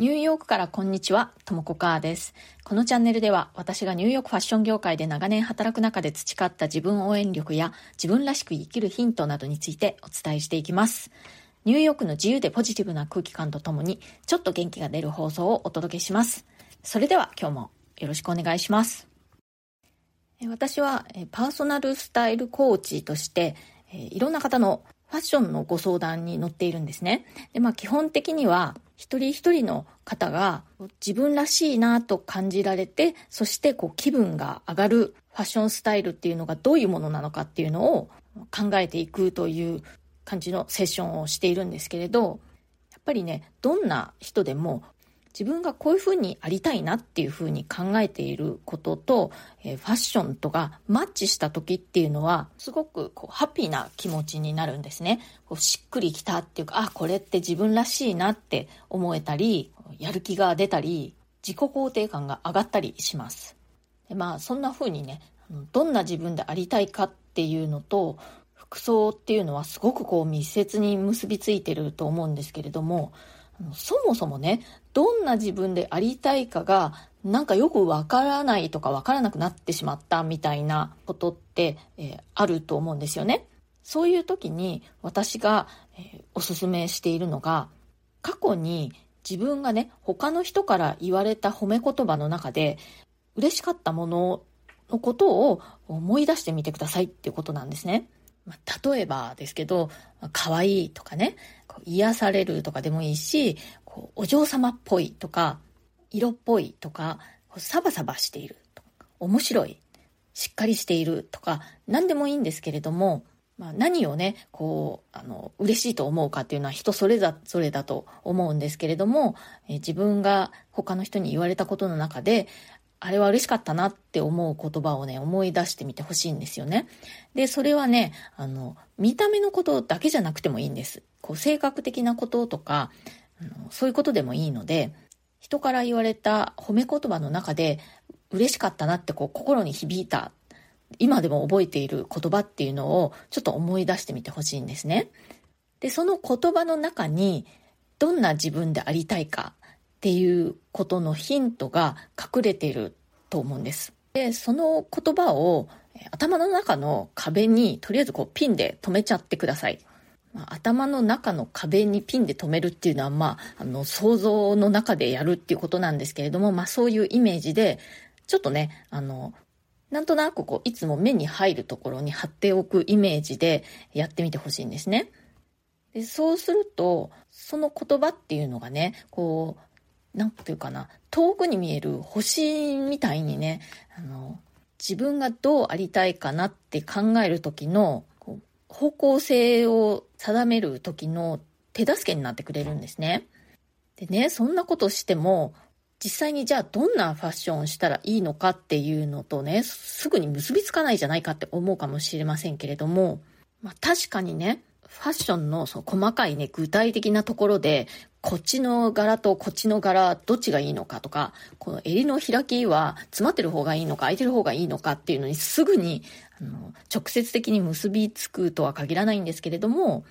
ニューヨークからこんにちは、ともこかーです。このチャンネルでは私がニューヨークファッション業界で長年働く中で培った自分応援力や自分らしく生きるヒントなどについてお伝えしていきます。ニューヨークの自由でポジティブな空気感とともにちょっと元気が出る放送をお届けします。それでは今日もよろしくお願いします。私はパーソナルスタイルコーチとしていろんな方のファッションのご相談に乗っているんですね。で、まあ基本的には一人一人の方が自分らしいなと感じられて、そしてこう気分が上がるファッションスタイルっていうのがどういうものなのかっていうのを考えていくという感じのセッションをしているんですけれど、やっぱりね、どんな人でも自分がこういう風にありたいなっていう風に考えていることと、えー、ファッションとかマッチした時っていうのは、すごくこうハッピーな気持ちになるんですね。こうしっくりきたっていうか、あ、これって自分らしいなって思えたり、やる気が出たり、自己肯定感が上がったりします。でまあ、そんな風にね、どんな自分でありたいかっていうのと、服装っていうのはすごくこう密接に結びついてると思うんですけれども、そもそもね、どんな自分でありたいかが、なんかよくわからないとかわからなくなってしまったみたいなことって、えー、あると思うんですよね。そういう時に私が、えー、おすすめしているのが、過去に自分がね、他の人から言われた褒め言葉の中で、嬉しかったもののことを思い出してみてくださいっていうことなんですね。例えばですけど、可愛いとかね、癒されるとかでもいいし、こうお嬢様っぽいとか、色っぽいとか、サバサバしているとか、面白い、しっかりしているとか、何でもいいんですけれども、まあ、何をね、こう、あの、嬉しいと思うかっていうのは人それぞれだと思うんですけれども、え自分が他の人に言われたことの中で、あれは嬉しかったなって思う言葉をね、思い出してみてほしいんですよね。で、それはね、あの、見た目のことだけじゃなくてもいいんです。こう、性格的なこととか、そういうことでもいいので、人から言われた褒め言葉の中で、嬉しかったなってこう、心に響いた、今でも覚えている言葉っていうのを、ちょっと思い出してみてほしいんですね。で、その言葉の中に、どんな自分でありたいかっていうことのヒントが隠れていると思うんです。で、その言葉を頭の中の壁にとりあえずこうピンで止めちゃってください。まあ、頭の中の壁にピンで止めるっていうのは、まあ、あの、想像の中でやるっていうことなんですけれども、まあ、そういうイメージで、ちょっとね、あの、なんとなくこう、いつも目に入るところに貼っておくイメージでやってみてほしいんですね。でそうすると、その言葉っていうのがね、こう、なんていうかな、遠くに見える星みたいにね、あの、自分がどうありたいかなって考える時の、方向性を定める時の手助けになってくれるんですね。でね、そんなことしても、実際にじゃあどんなファッションをしたらいいのかっていうのとね、すぐに結びつかないじゃないかって思うかもしれませんけれども、まあ確かにね、ファッションのその細かいね、具体的なところで、こっちの柄とこっちの柄、どっちがいいのかとか、この襟の開きは詰まってる方がいいのか、開いてる方がいいのかっていうのにすぐに、あの、直接的に結びつくとは限らないんですけれども、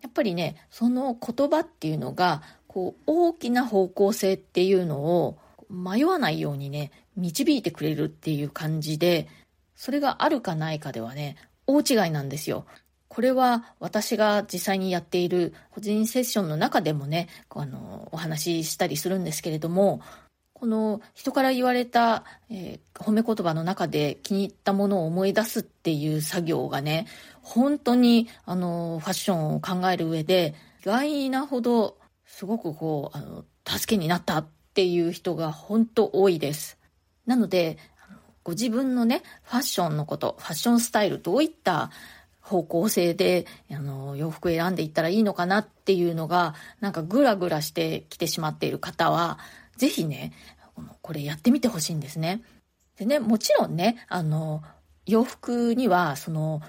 やっぱりね、その言葉っていうのが、こう、大きな方向性っていうのを迷わないようにね、導いてくれるっていう感じで、それがあるかないかではね、大違いなんですよ。これは私が実際にやっている個人セッションの中でもね、あの、お話ししたりするんですけれども、この人から言われた、えー、褒め言葉の中で気に入ったものを思い出すっていう作業がね、本当にあの、ファッションを考える上で、意外なほどすごくこう、あの、助けになったっていう人が本当多いです。なので、ご自分のね、ファッションのこと、ファッションスタイル、どういった方向性で、あの、洋服選んでいったらいいのかなっていうのが、なんかグラグラしてきてしまっている方は、ぜひね、これやってみてほしいんですね。でね、もちろんね、あの、洋服には、その、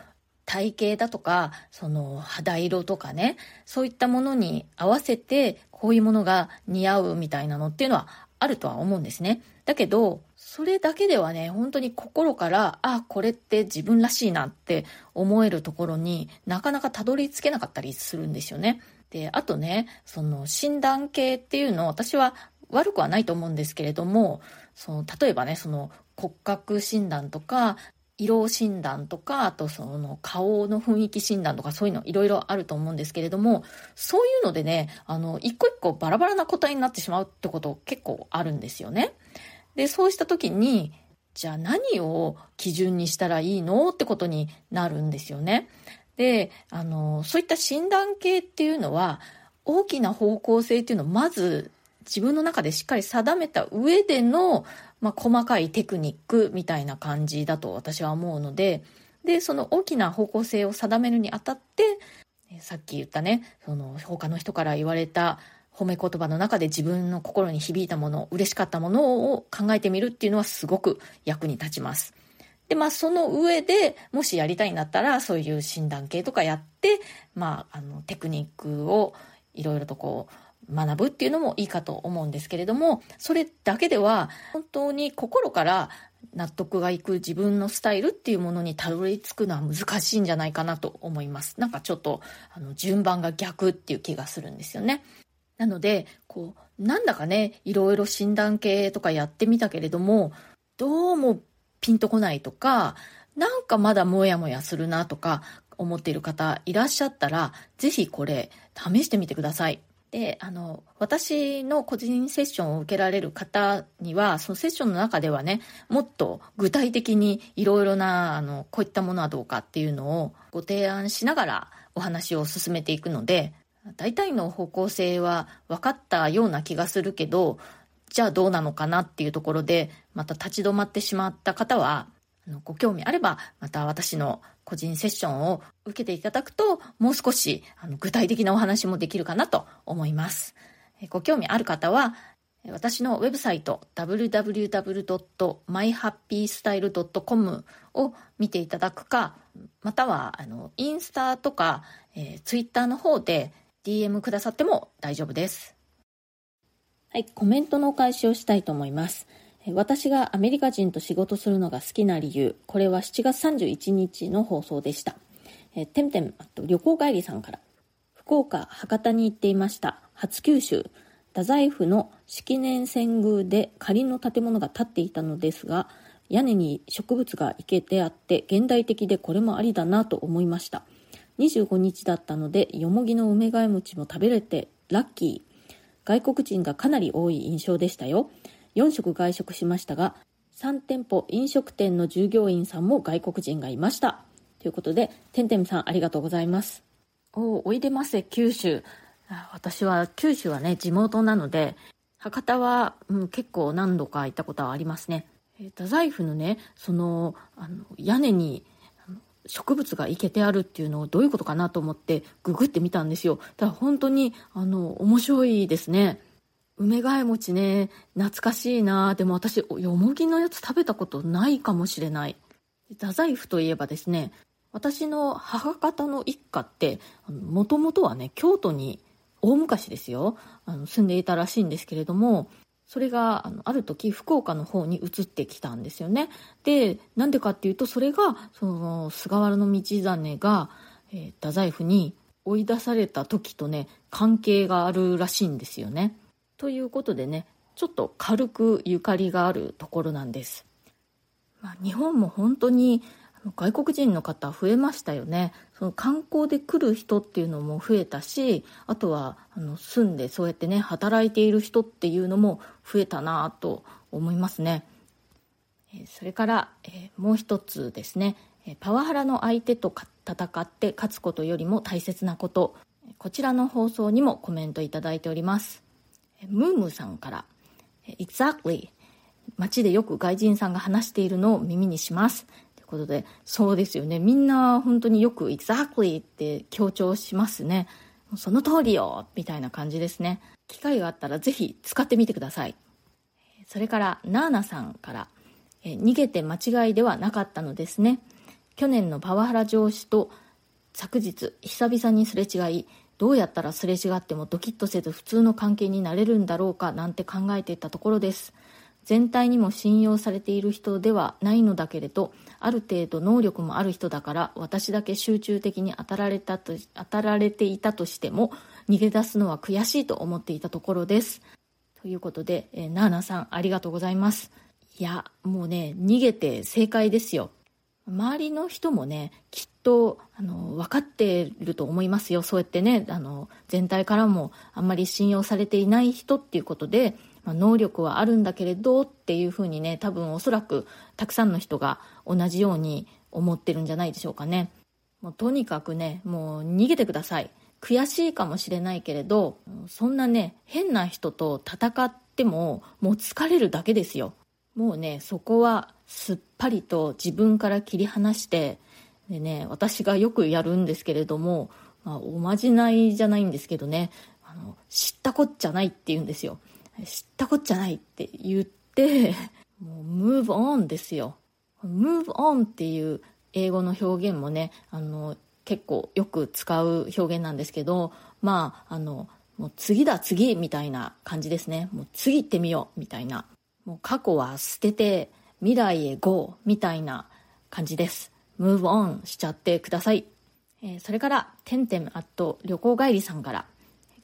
体型だとか、その肌色とかね、そういったものに合わせて、こういうものが似合うみたいなのっていうのはあるとは思うんですね。だけど、それだけではね、本当に心から、あ、これって自分らしいなって思えるところになかなかたどり着けなかったりするんですよね。で、あとね、その診断系っていうのを私は悪くはないと思うんですけれども、その例えばね、その骨格診断とか、色診断とか、あとその顔の雰囲気診断とかそういうのいろいろあると思うんですけれども、そういうのでね、あの、一個一個バラバラな答えになってしまうってこと結構あるんですよね。で、そうした時に、じゃあ何を基準にしたらいいのってことになるんですよね。で、あの、そういった診断系っていうのは、大きな方向性っていうのをまず自分の中でしっかり定めた上での、まあ、細かいテクニックみたいな感じだと私は思うので、で、その大きな方向性を定めるにあたって、さっき言ったね、その他の人から言われた褒め言葉の中で自分の心に響いたもの、嬉しかったものを考えてみるっていうのはすごく役に立ちます。で、まあその上でもしやりたいんだったらそういう診断系とかやって、まああのテクニックをいろいろとこう学ぶっていうのもいいかと思うんですけれども、それだけでは本当に心から納得がいく自分のスタイルっていうものにたどり着くのは難しいんじゃないかなと思います。なんかちょっとあの順番が逆っていう気がするんですよね。なので、こう、なんだかね、いろいろ診断系とかやってみたけれども、どうもピンとこないとか、なんかまだモヤモヤするなとか思っている方いらっしゃったら、ぜひこれ試してみてください。で、あの、私の個人セッションを受けられる方には、そのセッションの中ではね、もっと具体的にいろいろな、あの、こういったものはどうかっていうのをご提案しながらお話を進めていくので、大体の方向性は分かったような気がするけど、じゃあどうなのかなっていうところで、また立ち止まってしまった方は、あのご興味あれば、また私の個人セッションを受けていただくと、もう少しあの具体的なお話もできるかなと思います。ご興味ある方は、私のウェブサイト www.myhappystyle.com を見ていただくか、またはあのインスタとか、えー、ツイッターの方で DM くださっても大丈夫です。はい、コメントのお返しをしたいと思います。私がアメリカ人と仕事するのが好きな理由、これは7月31日の放送でした。えてんてん、あと旅行帰りさんから。福岡、博多に行っていました。初九州。太宰府の式年遷宮で仮の建物が建っていたのですが、屋根に植物が生けてあって現代的でこれもありだなと思いました。25日だったので、よもぎの梅替え餅も食べれてラッキー。外国人がかなり多い印象でしたよ。4食外食しましたが、3店舗飲食店の従業員さんも外国人がいました。ということで、てんてんさんありがとうございます。おおいでませ、九州。私は九州はね、地元なので、博多は、うん、結構何度か行ったことはありますね。太宰府のね、その、あの、屋根に植物が生けてあるっていうのをどういうことかなと思ってググってみたんですよ。ただ本当に、あの、面白いですね。梅替え餅ね、懐かしいなでも私、よもぎのやつ食べたことないかもしれない。太宰府といえばですね、私の母方の一家って、もともとはね、京都に大昔ですよ、あの住んでいたらしいんですけれども、それがあのある時福岡の方に移ってきたんですよね。で、なんでかっていうと、それが、その、菅原道真が、えー、太宰府に追い出された時とね、関係があるらしいんですよね。ということでね、ちょっと軽くゆかりがあるところなんです。まあ、日本も本当に外国人の方増えましたよね。その観光で来る人っていうのも増えたし、あとはあの住んでそうやってね、働いている人っていうのも増えたなと思いますね。それから、えもう一つですね、パワハラの相手と戦って勝つことよりも大切なこと、こちらの放送にもコメントいただいております。ムームーさんから、Exactly 街でよく外人さんが話しているのを耳にします。ということで、そうですよね。みんな本当によく Exactly って強調しますね。その通りよみたいな感じですね。機会があったらぜひ使ってみてください。それから、ナーナさんから、逃げて間違いではなかったのですね。去年のパワハラ上司と昨日久々にすれ違いどうやったらすれ違ってもドキッとせず普通の関係になれるんだろうかなんて考えていたところです全体にも信用されている人ではないのだけれどある程度能力もある人だから私だけ集中的に当たられたと当たられていたとしても逃げ出すのは悔しいと思っていたところですということで、えー、ナーナさんありがとうございます。いや、もうね、逃げて正解ですよ。周りの人もね、きっと、あの、分かってると思いますよ。そうやってね、あの、全体からもあんまり信用されていない人っていうことで、まあ、能力はあるんだけれどっていうふうにね、多分おそらくたくさんの人が同じように思ってるんじゃないでしょうかね。もうとにかくね、もう逃げてください。悔しいかもしれないけれど、そんなね、変な人と戦っても、もう疲れるだけですよ。もうね、そこはすっぱりと自分から切り離して、でね、私がよくやるんですけれども、まあ、おまじないじゃないんですけどね、あの、知ったこっちゃないって言うんですよ。知ったこっちゃないって言って、もう、ムーブオンですよ。ムーブオンっていう英語の表現もね、あの、結構よく使う表現なんですけど、まあ、あの、もう次だ次みたいな感じですね。もう次行ってみようみたいな。もう過去は捨てて未来へ GO みたいな感じです。move on しちゃってください。えー、それから、てんてんあと旅行帰りさんから、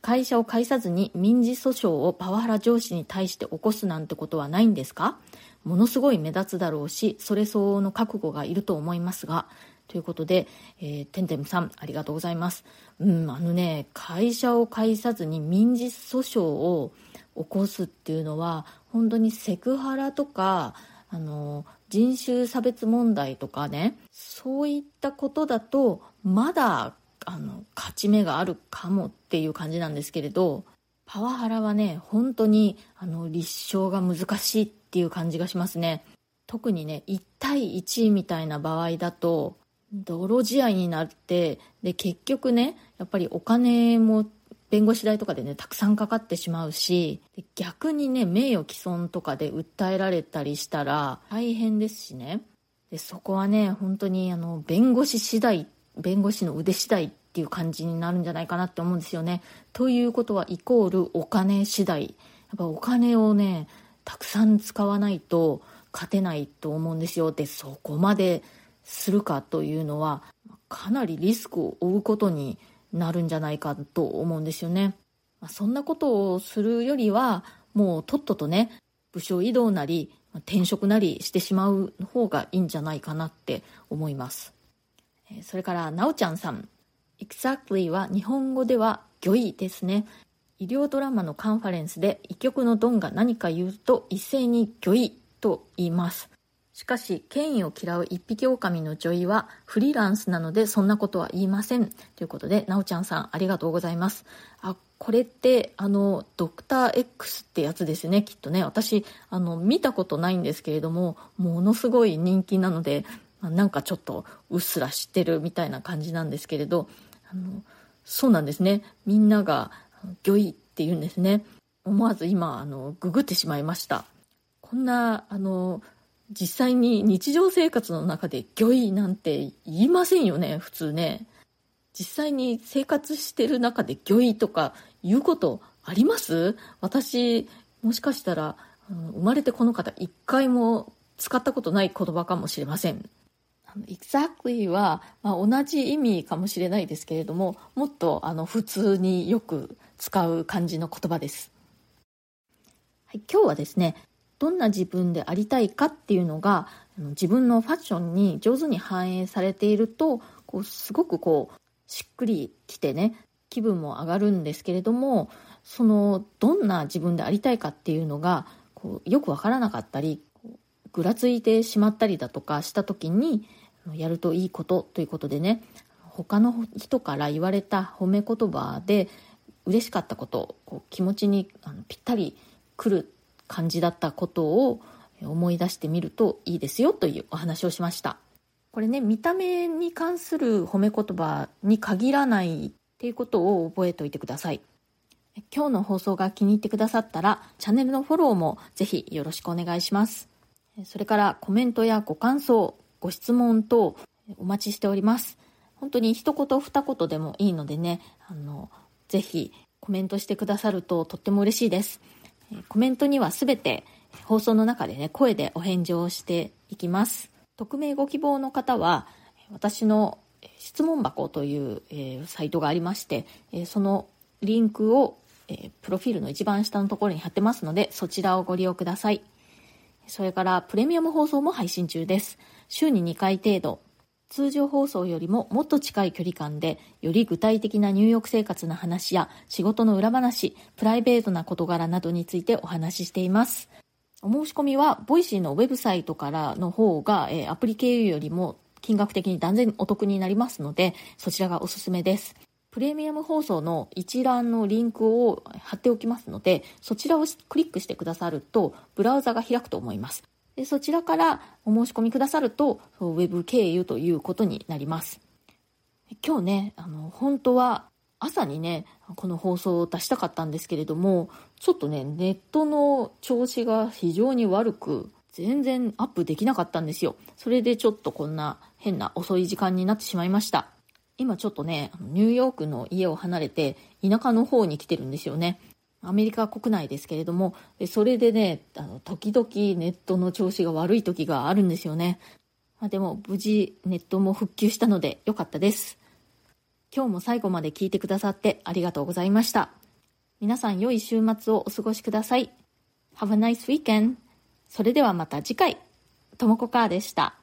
会社を介さずに民事訴訟をパワハラ上司に対して起こすなんてことはないんですか？ものすごい目立つだろうし、それ相応の覚悟がいると思いますが、ということで、えー、てんてんさん、ありがとうございます。うん、あのね、会社を介さずに民事訴訟を起こすっていうのは、本当にセクハラとか、あの、人種差別問題とかね、そういったことだと、まだ、あの、勝ち目があるかもっていう感じなんですけれど、パワハラはね、本当に、あの、立証が難しいっていう感じがしますね。特にね、1対1みたいな場合だと、泥仕合になってで結局ねやっぱりお金も弁護士代とかでねたくさんかかってしまうし逆にね名誉毀損とかで訴えられたりしたら大変ですしねでそこはね本当にあの弁護士次第っ弁護士の腕次第っていう感じになるんじゃないかなって思うんですよねということはイコールお金次第やっぱお金をねたくさん使わないと勝てないと思うんですよでそこまでするかというのはかなりリスクを負うことになるんじゃないかと思うんですよね。ま、そんなことをするよりはもうとっととね部署移動なり転職なりしてしまう方がいいんじゃないかなって思います。それからなおちゃんさん Exactly は日本語では魚意ですね。医療ドラマのカンファレンスで一曲のドンが何か言うと一斉に魚意と言います。しかし、権威を嫌う一匹狼の女医はフリーランスなのでそんなことは言いません。ということで、なおちゃんさんありがとうございます。あ、これって、あの、ドクター X ってやつですね、きっとね。私、あの、見たことないんですけれども、ものすごい人気なので、あなんかちょっとうっすら知ってるみたいな感じなんですけれど、あの、そうなんですね。みんなが、魚医って言うんですね。思わず今、あの、ググってしまいました。こんな、あの、実際に日常生活の中で魚意なんて言いませんよね、普通ね。実際に生活してる中で魚意とか言うことあります？私、もしかしたら、生まれてこの方一回も使ったことない言葉かもしれません。Exactly は、まあ、同じ意味かもしれないですけれども、もっとあの普通によく使う感じの言葉です。はい、今日はですね、どんな自分でありたいかっていうのが自分のファッションに上手に反映されているとこうすごくこうしっくりきてね気分も上がるんですけれどもそのどんな自分でありたいかっていうのがこうよくわからなかったりぐらついてしまったりだとかした時にやるといいことということでね他の人から言われた褒め言葉で嬉しかったことこう気持ちにあのぴったりくる感じだったことを思い出してみるといいですよというお話をしました。これね、見た目に関する褒め言葉に限らないっていうことを覚えておいてください。今日の放送が気に入ってくださったら、チャンネルのフォローもぜひよろしくお願いします。それからコメントやご感想、ご質問等お待ちしております。本当に一言二言でもいいのでね、あの、ぜひコメントしてくださるととっても嬉しいです。コメントにはすべて放送の中でね、声でお返事をしていきます。匿名ご希望の方は、私の質問箱という、えー、サイトがありまして、えー、そのリンクをえー、プロフィールの一番下のところに貼ってますので、そちらをご利用ください。それからプレミアム放送も配信中です。週に2回程度。通常放送よりももっと近い距離感で、より具体的なニューヨーク生活の話や仕事の裏話、プライベートな事柄などについてお話ししています。お申し込みは、 Voicy のウェブサイトからの方が、えー、アプリ経由よりも金額的に断然お得になりますので、そちらがおすすめです。プレミアム放送の一覧のリンクを貼っておきますので、そちらをクリックしてくださると、ブラウザが開くと思います。でそちらからお申し込みくださると、ウェブ経由ということになります。今日ね、あの、本当は朝にね、この放送を出したかったんですけれども、ちょっとね、ネットの調子が非常に悪く、全然アップできなかったんですよ。それでちょっとこんな変な遅い時間になってしまいました。今ちょっとね、ニューヨークの家を離れて田舎の方に来てるんですよね。アメリカ国内ですけれども、それでね、あの時々ネットの調子が悪い時があるんですよね。まあ、でも無事ネットも復旧したので良かったです。今日も最後まで聞いてくださってありがとうございました。皆さん良い週末をお過ごしください。Have a nice weekend! それではまた次回。ともこかーでした。